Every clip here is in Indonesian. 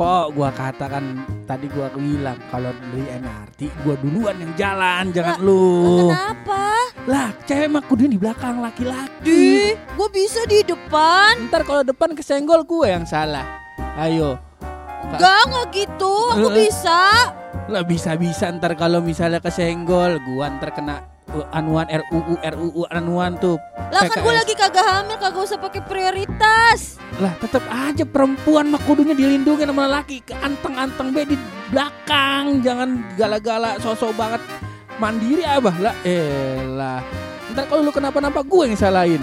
Pok, gua katakan tadi gua bilang kalau beli MRT gua duluan yang jalan, jangan lu. Kenapa? Lah, cewek mah kudu di belakang laki-laki. Di, gue bisa di depan. Ntar kalau depan kesenggol gue yang salah. Ayo. Gak, nggak gitu. Aku bisa. Lah bisa-bisa ntar kalau misalnya kesenggol gua ntar kena anuan RUU RUU anuan tuh. Lah kan gue lagi kagak hamil, kagak usah pakai prioritas. Lah tetap aja perempuan mah kudunya dilindungi sama laki anteng-anteng be di belakang. Jangan gala-gala sosok banget. Mandiri abah. Lah elah ntar kalau lu kenapa-napa gue yang salahin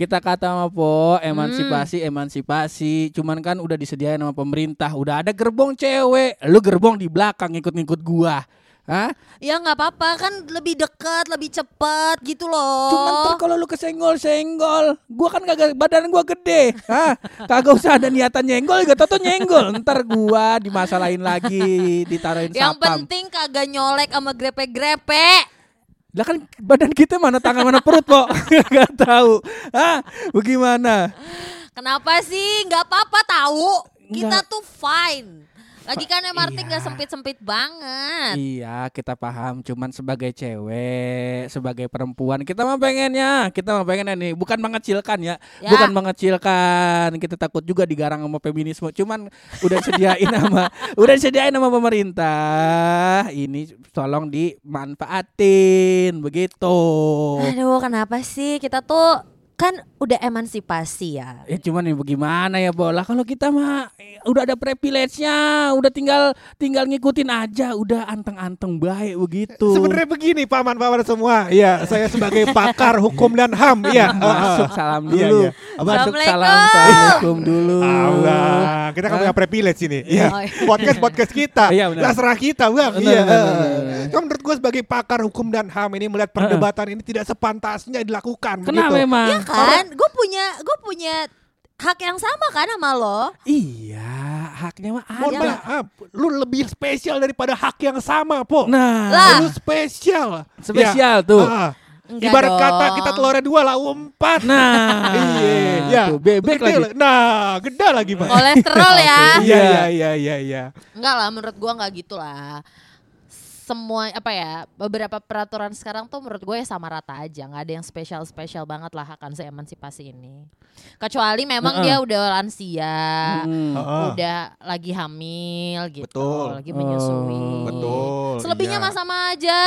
kita kata sama po emansipasi emansipasi cuman kan udah disediain sama pemerintah udah ada gerbong cewek lu gerbong di belakang ngikut-ngikut gua Hah? ya nggak apa-apa kan lebih dekat, lebih cepat gitu loh. Cuman ntar kalau lu kesenggol-senggol, gua kan kagak badan gua gede. Hah? Kagak usah ada niatan nyenggol, gak tau nyenggol. Ntar gua dimasalahin lagi, ditaruhin Yang sapam. penting kagak nyolek sama grepe-grepe. Lah kan badan kita mana tangan mana perut, kok. Gak tahu. Hah? Bagaimana? Kenapa sih? Nggak apa-apa tahu. Kita Nggak. tuh fine. Lagi kan MRT nggak Iya. sempit-sempit banget. Iya, kita paham. Cuman sebagai cewek, sebagai perempuan, kita mah pengennya, kita mah pengennya nih, bukan mengecilkan ya, Ya. bukan mengecilkan. Kita takut juga digarang sama feminisme. Cuman udah sediain sama, udah sediain sama pemerintah. Ini tolong dimanfaatin, begitu. Aduh, kenapa sih kita tuh kan udah emansipasi ya. Ya cuman ya bagaimana ya bola kalau kita mah udah ada privilege-nya, udah tinggal tinggal ngikutin aja, udah anteng-anteng baik begitu. Sebenarnya begini paman-paman semua. Iya, saya sebagai pakar hukum dan HAM. Iya. masuk salam dulu. iya. Masuk salam Assalamualaikum. dulu. Allah, kita kan punya privilege ini. Iya. Oh, iya. Podcast podcast kita. Iya, benar. Lah serah kita, Bang. Iya. Cuma menurut gue sebagai pakar hukum dan HAM ini melihat perdebatan ini tidak sepantasnya dilakukan Kenapa begitu. Kan, gue punya gue punya hak yang sama kan sama lo. Iya, haknya mah Mohon ada. maaf, lu lebih spesial daripada hak yang sama, Po. Nah, Lah. Lu spesial. spesial Ya. tuh. Ah. Enggak Ibarat dong. kata kita telurnya dua lah empat. Nah, Iya, ya. tuh, bebek Gede lagi. Nah, gede lagi, Pak. Kolesterol ya. Iya, iya, iya, iya, iya. Enggak lah, menurut gua nggak gitu lah. Semua apa ya beberapa peraturan sekarang tuh menurut gue ya sama rata aja nggak ada yang spesial spesial banget lah akan se emansipasi ini kecuali memang Heeh. dia udah lansia. Heeh. udah lagi hamil gitu Betul. lagi menyusui Oh. Betul. selebihnya iya. mah sama aja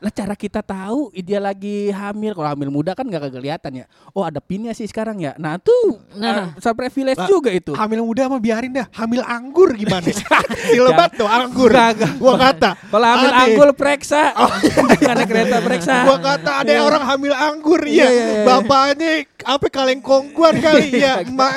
Lah cara kita tahu dia lagi hamil. Kalau hamil muda kan gak kelihatan ya. Oh ada pinnya sih sekarang ya. Nah tuh, Nah. nah. saya privilege Lah, juga itu. Hamil muda mah biarin dah. Hamil anggur gimana? Silebat tuh anggur. Gak, Gua kata. Kalau hamil Anggur periksa. Karena kereta periksa. Gua kata ada Iya. orang hamil anggur Iya, iya. iya, iya. Bapaknya apa kaleng kongguan kali ya. Emak.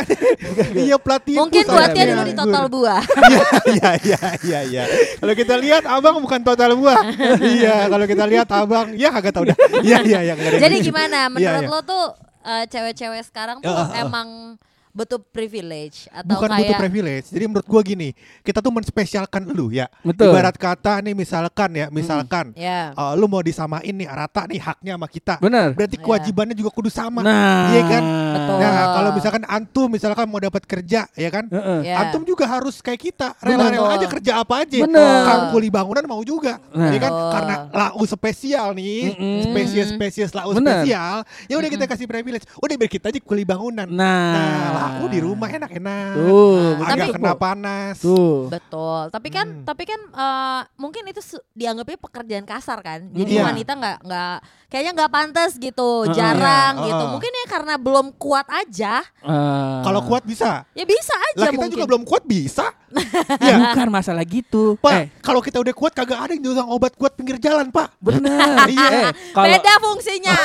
Iya pelatih. mungkin buatnya dulu di total buah Iya iya iya iya iya. Kalau kita lihat abang bukan total buah. iya, kalau kita lihat abang ya kagak tahu dah. Iya iya iya jadi gimana Iya, menurut iya. lo tuh eh, cewek-cewek sekarang tuh emang betul privilege atau Bukan butuh kayak privilege. Jadi menurut gua gini, kita tuh menspesialkan lu ya. Betul. Ibarat kata nih misalkan ya, misalkan ya eh, lu mau disamain nih rata nih haknya sama kita. Bener. Berarti Iya. kewajibannya juga kudu sama. Nah. Iya kan? Betul. Nah, kalau misalkan antum misalkan mau dapat kerja, ya kan? Heeh. ya. Antum juga harus kayak kita, rela-rela aja kerja apa aja. Bener. Kang kuli bangunan mau juga, Nah. ya kan? Betul. Karena lau spesial nih, Mm-mm. spesies-spesies lau Bener. spesial. Ya udah kita kasih privilege. Udah biar kita aja kuli bangunan. Nah, Nah, Aku di rumah enak-enak. Tuh, Agak Tapi- kena panas. Tuh. Betul. Tapi kan Hmm. tapi kan eh, mungkin itu dianggapnya pekerjaan kasar kan. Jadi Iya. wanita nggak nggak kayaknya nggak pantas gitu, Heeh. jarang Iya, gitu. Mungkin ya karena belum kuat aja. Eh, Kalau kuat bisa. Ya bisa aja Lah kita mungkin. juga belum kuat bisa. Iya. bukan masalah gitu. Pak, Eh, kalau kita udah kuat kagak ada yang jualan obat kuat pinggir jalan, Pak. bener. Iya. Eh, kalau Beda fungsinya.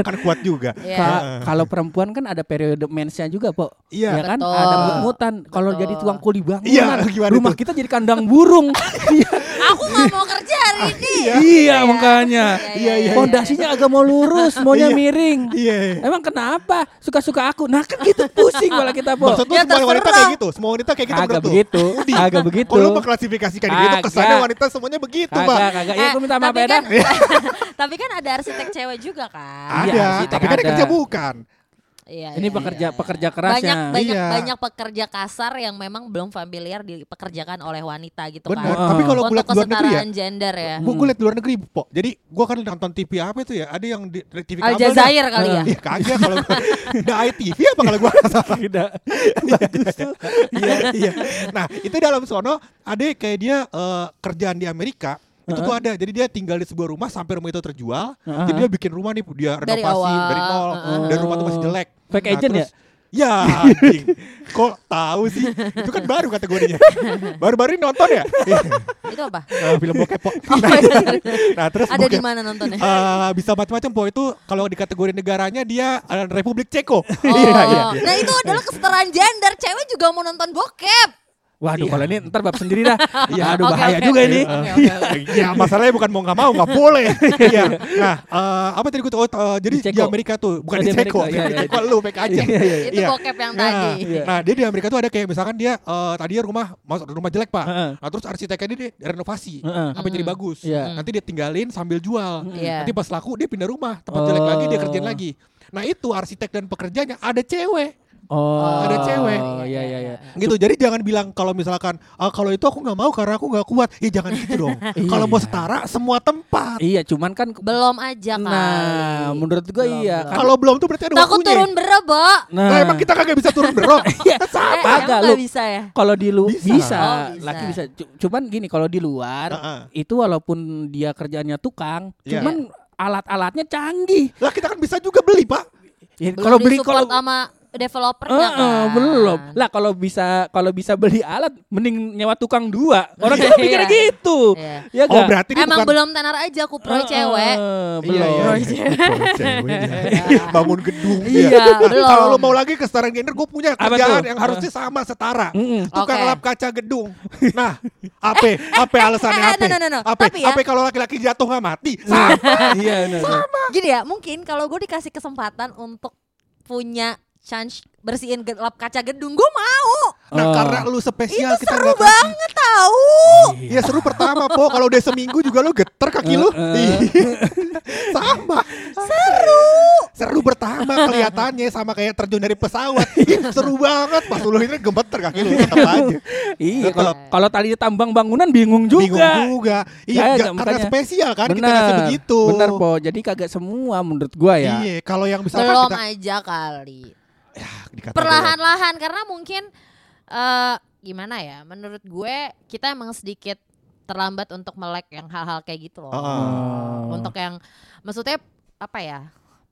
kan kuat juga. Iya. ka- kalau perempuan kan ada periode mensnya juga, Po. Iya. Ya kan? Betul. Ada mut-mutan. Kalau jadi tukang kuli bangunan, Iya, rumah tuh? kita jadi kandang burung. Iya, Aku nggak mau kerja hari ini. iya, makanya. Iya, iya, Pondasinya agak mau lurus, maunya Iya. miring. Iya. Emang kenapa? Suka-suka aku. Nah kan gitu pusing malah kita, Po. Maksud lu Ya, semua wanita kayak gitu? Semua wanita kayak gitu lu? begitu. Kagak begitu. Kalau lu mengklasifikasikan gitu kesannya wanita semuanya begitu, Pak. Kagak. Ya, Eh, gue minta maaf ya, kan, tapi kan ada arsitek cewek juga kan. Ada, Iya, tapi kan kerja bukan. Iya, Ini iya, pekerja iya. pekerja banyak kerasnya. banyak Iya. banyak pekerja kasar yang memang belum familiar dipekerjakan oleh wanita gitu Benar. kan. Tapi kalau gue lihat luar negeri ya, gender ya. gue gue lihat di luar negeri, Pok. Jadi gue kan nonton TV apa itu ya? Ada yang di TV kabel dah. Jazair kali ya. Iya kagak kalau The ITV apa kalau gue salah. Tidak. Iya, iya. Nah, itu dalam sono ada kayak dia eh, kerjaan di Amerika itu tuh ada. Jadi dia tinggal di sebuah rumah sampai rumah itu terjual. Heeh. Jadi dia bikin rumah nih, dia Dari renovasi awal. dari nol Heeh. dan rumah tuh masih jelek. Fake agent terus- Ya, anjing. Kok tahu sih? Itu kan baru kategorinya. Baru-baru ini nonton ya? Iya. Itu apa? Eh, film bokep, Pok. Oh, iya. Nah, terus Ada di mana nontonnya? Eh, bisa macam-macam po itu kalau di kategori negaranya dia Republik Ceko. Oh, Iya, iya. nah itu adalah kesetaraan gender. Cewek juga mau nonton bokep. Waduh, Iya. kalau ini ntar bab sendiri dah. Iya. Aduh, Oke, bahaya oke. juga ini. Oke, oke. ya masalahnya bukan mau nggak mau nggak boleh. Iya. Nah, eh, apa tadi gue tahu? eh, jadi Di di, Ceko. Amerika tuh bukan Oh, di di Ceko, Amerika, iya, di iya. Ceko lu aja. Iya, iya, Itu Iya. bokep yang Nah, tadi. Iya. Nah, dia di Amerika tuh ada kayak misalkan dia eh, tadinya rumah masuk rumah jelek pak. Heeh. Nah terus arsiteknya dia renovasi Heeh. sampai jadi bagus. Iya. Nanti dia tinggalin sambil jual. Iya. Nanti pas laku dia pindah rumah tempat jelek lagi dia kerjain Oh. lagi. Nah itu arsitek dan pekerjanya ada cewek. Oh, Ada cewek. Iya, iya, iya. gitu jadi jangan bilang kalau misalkan ah, kalau itu aku nggak mau karena aku nggak kuat ya jangan gitu dong kalau mau setara semua tempat Iya, cuman kan Belum aja kali. Nah, menurut gua Belum, iya. belum. Kan- kalau belum tuh berarti ada Takut waktunya turun berapa? Nah, Lah, emang kita kagak bisa turun berok Iya, Eh, sama agak nggak lu. bisa ya? Kalau di lu Bisa. bisa, Oh, bisa. laki bisa. Cu- Cuman gini, kalau di luar Heeh. itu walaupun dia kerjanya tukang, Iya. cuman alat-alatnya canggih. lah kita kan bisa juga beli pak Ya, kalau beli kalau sama developernya Eh, eh, kan. belum. Lah kalau bisa kalau bisa beli alat mending nyewa tukang dua. Orang Iya. kan mikirnya gitu. Iya. Ya oh berarti Emang bukan belum tenar aja aku pro Eh, cewek. eh, belum. Iya, iya. Pro Pro cewek, iya. bangun gedung Iya, iya. belum. kalau lo mau lagi kesetaraan gender gue punya Apa kerjaan yang harusnya sama setara Mm-mm. tukang Oke. lap kaca gedung nah apa apa alasannya eh, apa no, no, no, no. apa Tapi ya- apa kalau laki-laki jatuh nggak mati sama Iya, benar. Gini ya, mungkin kalau gue dikasih kesempatan untuk punya chance bersihin ge- lap kaca gedung, gue mau. nah Oh. karena lu spesial Itu kita seru banget tahu. Ya seru pertama po kalau udah seminggu juga lu geter kaki lu. Eh, Iya. sama. Seru. Seru pertama kelihatannya sama kayak terjun dari pesawat. Ih, seru banget pas lu ini gemeter kaki lu tetap aja. Iya, kalau kalau tali tambang bangunan bingung juga. Bingung juga. Iya, Ya, karena makanya. spesial kan kita Benar, ngasih begitu. Benar, Po. Jadi kagak semua menurut gua ya. Iya, kalau yang misalkan Belum kita aja kali. Dikata Perlahan-lahan karena mungkin eh gimana ya? Menurut gue kita emang sedikit terlambat untuk melek yang hal-hal kayak gitu loh. Oh. Untuk yang maksudnya apa ya?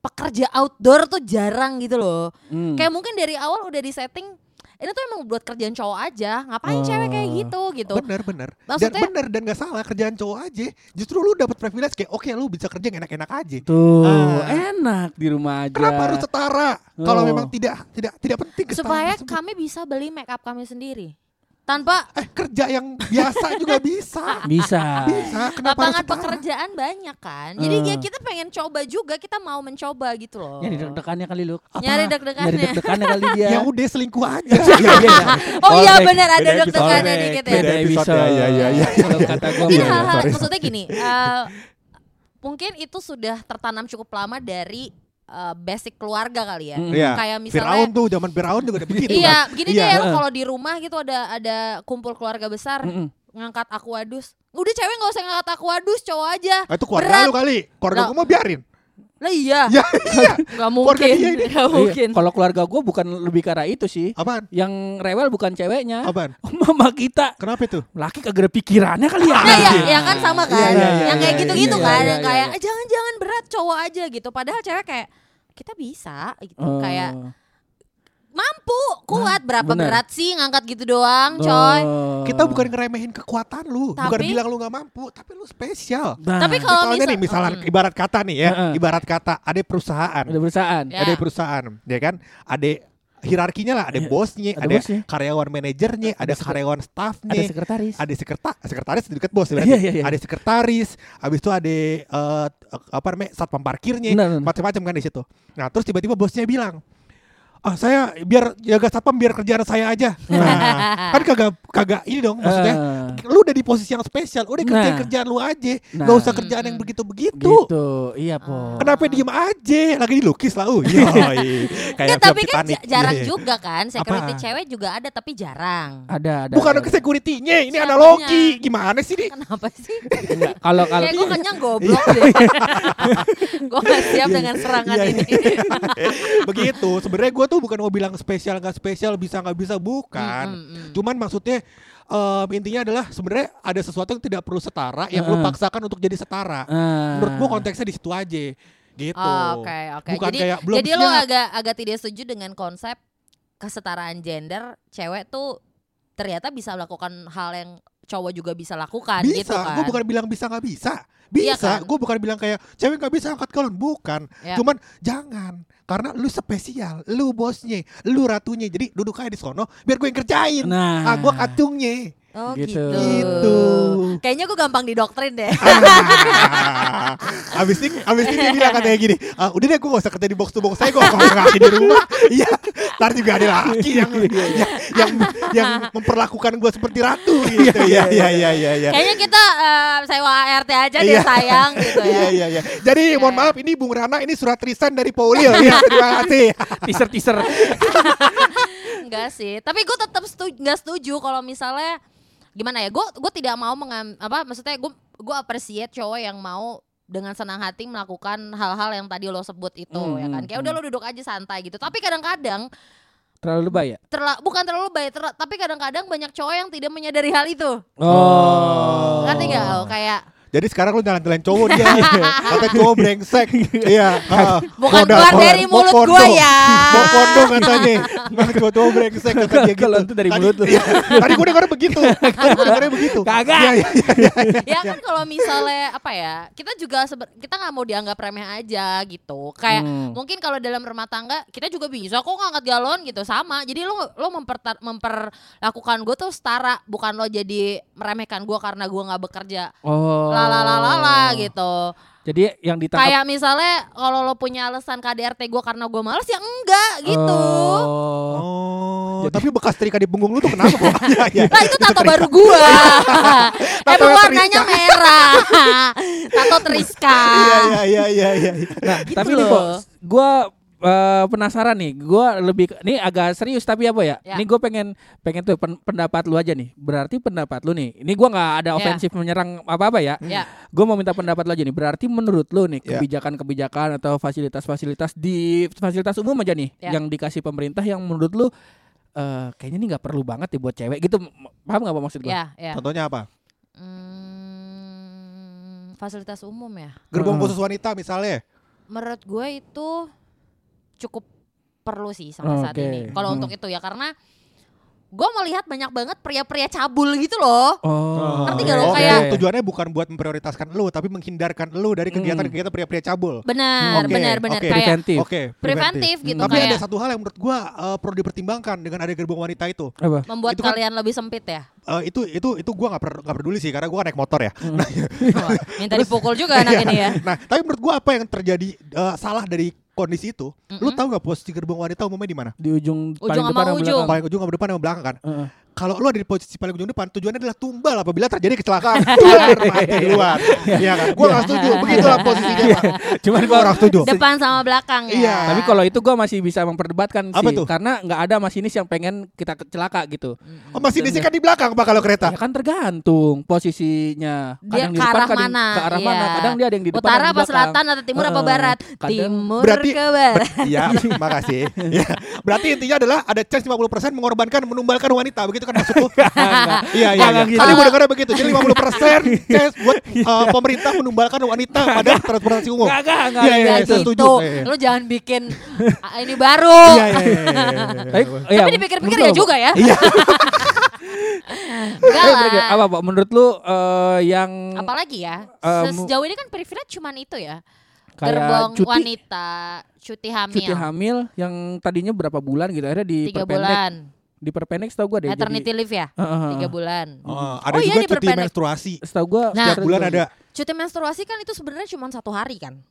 Pekerja outdoor tuh jarang gitu loh. Hmm. Kayak mungkin dari awal udah di setting ini tuh emang buat kerjaan cowok aja. Ngapain Oh. cewek kayak gitu gitu. Bener bener dan Maksudnya- bener dan gak salah kerjaan cowok aja justru lu dapat privilege kayak oke lu bisa kerja yang enak-enak aja Tuh, Ah. enak di rumah aja. kenapa harus setara kalau Oh. memang tidak tidak tidak penting kesetaraan Supaya kami bisa beli make up kami sendiri. Tanpa eh kerja yang biasa juga bisa bisa. bisa kenapa lapangan pekerjaan banyak kan. Jadi Eh. ya kita pengen coba juga, kita mau mencoba gitu loh. Nyari deg-degannya kali lu. Apa? Nyari Nyari deg-degannya. deg-degannya kali dia. ya udah selingkuh aja Iya, iya. Oh iya benar ada deg-degannya dikit ya. Beda episode, episode. ya, ya, ya, Kalau kata gua Ini Iya, maksudnya gini, eh, mungkin itu sudah tertanam cukup lama dari eh, basic keluarga kali ya. Mm. Iya. Kayak Firaun misalnya tuh zaman Firaun juga udah begitu Iya, kan gini Iya. deh kalau di rumah gitu ada ada kumpul keluarga besar Mm-mm. ngangkat aquadus. Udah cewek nggak usah ngangkat aquadus, cowok aja. Ah, itu keluarga Berat. lu kali keluarga gua mau biarin Lah iya. Ya, iya. Gak mungkin. Gak mungkin. Iya, Kalau keluarga gue bukan lebih arah itu sih. Apaan? Yang rewel bukan ceweknya. Apaan? Mama kita. Kenapa itu? Laki kagak ada pikirannya kali ya. Nah, ya, ya kan sama kan. Iya, iya, iya, yang kayak iya, gitu-gitu iya, kan, iya, yang iya, kayak iya. "Eh, jangan-jangan berat cowok aja gitu. Padahal cewek kayak kita bisa gitu. Oh. Kayak mampu, kuat. Berapa bener. berat sih ngangkat gitu doang, coy. Oh. Kita bukan ngeremehin kekuatan lu, bukan Tapi- bilang lu nggak mampu, tapi lu spesial. Nah, Tapi kalau Misalnya misal- nih, misalnya Mm. ibarat kata nih ya, Heeh. ibarat kata ada perusahaan, ada perusahaan. Ya. ada perusahaan, ya kan? Ada hierarkinya lah, ada Iya, bosnya, ada ada, bosnya. karyawan manajernya, ada sek- karyawan staffnya, Ada sekretaris. ada sekretaris, sekretaris dekat bos ya berarti. iya, iya. Ada sekretaris, habis itu ada eh, apa namanya satpam parkirnya, macam-macam kan di situ. Nah terus tiba-tiba bosnya bilang, ah saya biar jaga satpam biar kerjaan saya aja. Nah, kan kagak kagak ini dong maksudnya. Eh, Lu udah di posisi yang spesial, udah kerjain Nah. kerjaan lu aja, Nah. nggak usah kerjaan yang begitu-begitu. gitu. Iya, Po. Kenapa diem aja? Lagi dilukis lah, uh. Yoi. Kayak Nggak, tapi kan jarang Iya. juga kan. Security Apa? cewek juga ada tapi jarang. Ada, ada. Bukan ada. ke security-nya, ini Siapanya? analogi. Gimana sih nih? Kenapa sih? Enggak, Kalau kalau Kayak gue kenyang goblok deh. gue gak siap dengan serangan Iya, ini. Begitu. Sebenarnya gue tuh bukan mau bilang spesial nggak spesial, bisa nggak bisa, bukan. Mm, mm, mm. Cuman maksudnya em, intinya adalah sebenarnya ada sesuatu yang tidak perlu setara, yang lu Heeh. paksakan untuk jadi setara. Ah. Menurut gue konteksnya di situ aja. Gitu. Oh, Oke oke. Bukan Jadi kayak belum jadi siap. agak agak tidak setuju dengan konsep kesetaraan gender cewek tuh ternyata bisa melakukan hal yang cowok juga bisa lakukan bisa, gitu kan. gue bukan bilang bisa nggak bisa. Iya Bisa, kan? gue bukan bilang kayak cewek nggak bisa angkat galon, bukan. Ya. Cuman jangan, karena lu spesial, lu bosnya, lu ratunya. Jadi duduk aja di sono, biar gue yang kerjain. Nah. Ah, gue kacungnya. Oh Gitu. gitu. Gitu. Kayaknya gue gampang didoktrin deh. Ah. abis ini, abis ini dia bilang katanya gini, ah, udah deh gue gak usah kerja di box to box saya, gue kalau ngasih di rumah. Iya, ntar juga ada laki yang yang yang, yang memperlakukan gue seperti ratu gitu. Iya, iya, iya, iya. iya. Kayaknya kita eh, sewa ART aja deh Iya. sayang gitu ya. Iya iya iya. Jadi mohon maaf ini Bung Rana ini surat risan dari Paulil ya. Terima kasih. teaser-teaser. Enggak sih. Tapi gue tetap setuju, nggak setuju kalau misalnya gimana ya? Gue gue tidak mau mengam apa maksudnya gue gue appreciate cowok yang mau dengan senang hati melakukan hal-hal yang tadi lo sebut itu Hmm, ya kan. hmm, Kayak udah lo duduk aja santai gitu. Tapi kadang-kadang Terlalu lebay ya? terla bukan terlalu baik, terla- tapi kadang-kadang banyak cowok yang tidak menyadari hal itu. Oh. Ngerti gak lo? Kayak Jadi sekarang lu jalan-jalan cowok dia. Kata cowok brengsek. Iya. bukan Modal keluar dari mulut gue ya. Mau kondo katanya. Nah, cowok brengsek kata dia gitu. Kalau itu dari mulut lu. iya. Tadi gue dengar begitu. Tadi gue dengarnya begitu. Kagak. Iya, iya, iya. ya kan kalau misalnya apa ya kita juga kita nggak mau dianggap remeh aja gitu kayak Hmm. mungkin kalau dalam rumah tangga kita juga bisa kok ngangkat galon gitu sama jadi lo lo memper memperlakukan gue tuh setara bukan lo jadi meremehkan gue karena gue nggak bekerja Oh. Lalalala gitu Jadi yang ditangkap kayak misalnya kalau lo punya alasan KDRT gue karena gue males ya enggak gitu Oh. Oh, tapi bekas trika di punggung lu tuh kenapa, Bo? Iya, iya. Lah itu tato baru gua. Tato Emang warnanya merah. tato Triska. Iya, iya, iya, iya, iya. Nah, Gitu tapi nih, loh. Bo, eh, penasaran nih. Gua lebih ini agak serius tapi apa ya? Ya. Ini gue pengen pengen tuh pen- pendapat lu aja nih. Berarti pendapat lu nih. Ini gua nggak ada Ya. ofensif menyerang apa-apa ya. Ya. Gue mau minta pendapat lu aja nih. Berarti menurut lu nih Ya. kebijakan-kebijakan atau fasilitas-fasilitas di fasilitas umum aja nih Ya. yang dikasih pemerintah yang menurut lu eh, kayaknya ini nggak perlu banget ya buat cewek gitu. Paham nggak apa maksud gue? Ya, ya. Contohnya apa? Hmm, fasilitas umum ya. Gerbong Heeh. khusus wanita misalnya. Menurut gue itu cukup perlu sih sampai saat Oke. ini. Kalau Hmm. untuk itu ya karena gue melihat banyak banget pria-pria cabul gitu loh. Oh. Ngerti nggak lo? Kayak- tujuannya bukan buat memprioritaskan lu, tapi menghindarkan lu dari kegiatan-kegiatan pria-pria cabul. Benar, Oke, benar, benar oke. kayak preventif. Oke, preventif gitu Tapi kayak ada satu hal yang menurut gua eh, perlu dipertimbangkan dengan ada gerbong wanita itu. Apa? membuat itu kan- kalian lebih sempit ya. Eh, itu itu itu gua nggak per- nggak peduli sih karena gua naik motor ya. Minta dipukul juga anak ini ya. Nah, tapi menurut gua apa yang terjadi eh, salah dari kondisi itu? Lu Mm-mm. tahu nggak posisi gerbong wanita umumnya di mana? Di ujung, Ujung paling depan sama ujung. belakang. Paling ujung sama depan sama belakang kan? Heeh. Kalau lu ada di posisi paling ujung depan tujuannya adalah tumbal apabila terjadi kecelakaan keluar mati keluar iya kan gua nggak setuju begitulah posisinya Pak. Cuman gua orang setuju Depan sama belakang ya. Iya. Tapi kalau itu gue masih bisa memperdebatkan Apa sih, tuh? karena nggak ada masinis yang pengen kita celaka gitu. oh, masih di sini kan di belakang Pak kalau kereta Ya kan tergantung posisinya. Dia Kadang di ke depan, arah kadang mana? ke arah Iya. mana. Kadang dia ada yang di depan, Utara apa di selatan atau timur apa Heeh. barat? Kadang- Timur Berarti- ke barat. Iya, makasih. Ya, berarti intinya adalah ada chance 50% mengorbankan menumbalkan wanita, begitu kan maksudku? Iya, iya, Enggak iya. gitu. Tadi gue dengarnya begitu. Jadi 50% chance buat uh, pemerintah menumbalkan wanita pada transportasi umum. Enggak, enggak, enggak. Iya, iya, iya, setuju. gitu. Iya, iya. Lu jangan bikin ah, ini baru. Iya, iya, iya, iya, iya. Tapi, iya, dipikir-pikir ya juga ya. Iya. Enggak lah. apa Pak? Menurut lu eh, yang Apalagi ya? Eh, Se- Sejauh ini kan privilege cuman itu ya. kayak Gerbong cuti, wanita, cuti hamil. cuti hamil yang tadinya berapa bulan gitu akhirnya Tiga diperpendek. bulan. Diperpendek setahu gue deh. Maternity leave ya? Tiga bulan. Oh, ada Oh iya, juga cuti diperpendek. menstruasi. Setahu gue Nah. Setiap bulan ada. Cuti menstruasi kan itu sebenarnya cuma satu hari kan?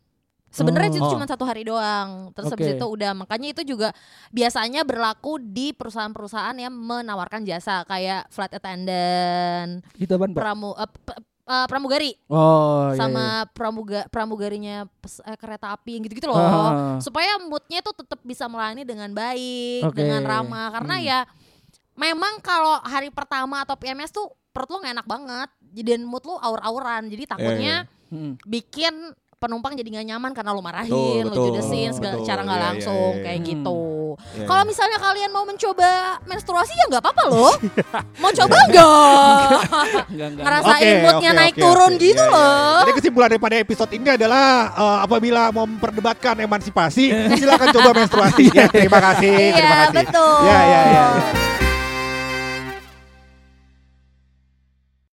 Sebenarnya Oh. itu Oh. cuma satu hari doang. Terus habis Oke. itu udah makanya itu juga biasanya berlaku di perusahaan-perusahaan yang menawarkan jasa kayak flight attendant, Itu apaan, Pak? pramu eh, eh, pramugari Oh, iya, sama iya. pramuga pramugarinya pes- eh, kereta api yang gitu-gitu loh. Ah. Supaya moodnya tuh tetap bisa melayani dengan baik, Oke. dengan ramah karena Hmm. ya memang kalau hari pertama atau PMS tuh perut lo gak enak banget. Jadi mood lo aur-auran. Jadi takutnya Hmm. bikin penumpang jadi nggak nyaman karena lo marahin, Betul, lo betul, judesin segala betul. cara nggak Iya, iya, langsung iya, kayak iya. gitu. Iya, Kalau iya. misalnya kalian mau mencoba menstruasi ya nggak apa-apa loh. mau coba nggak? Enggak, enggak. Ngerasain Oke, moodnya oke, naik oke, turun oke. gitu Iya, iya, loh. iya. Jadi kesimpulan daripada episode ini adalah eh, apabila mau memperdebatkan emansipasi, silakan coba menstruasi. ya, terima kasih, terima Iya kasih. betul. Ya, ya, ya.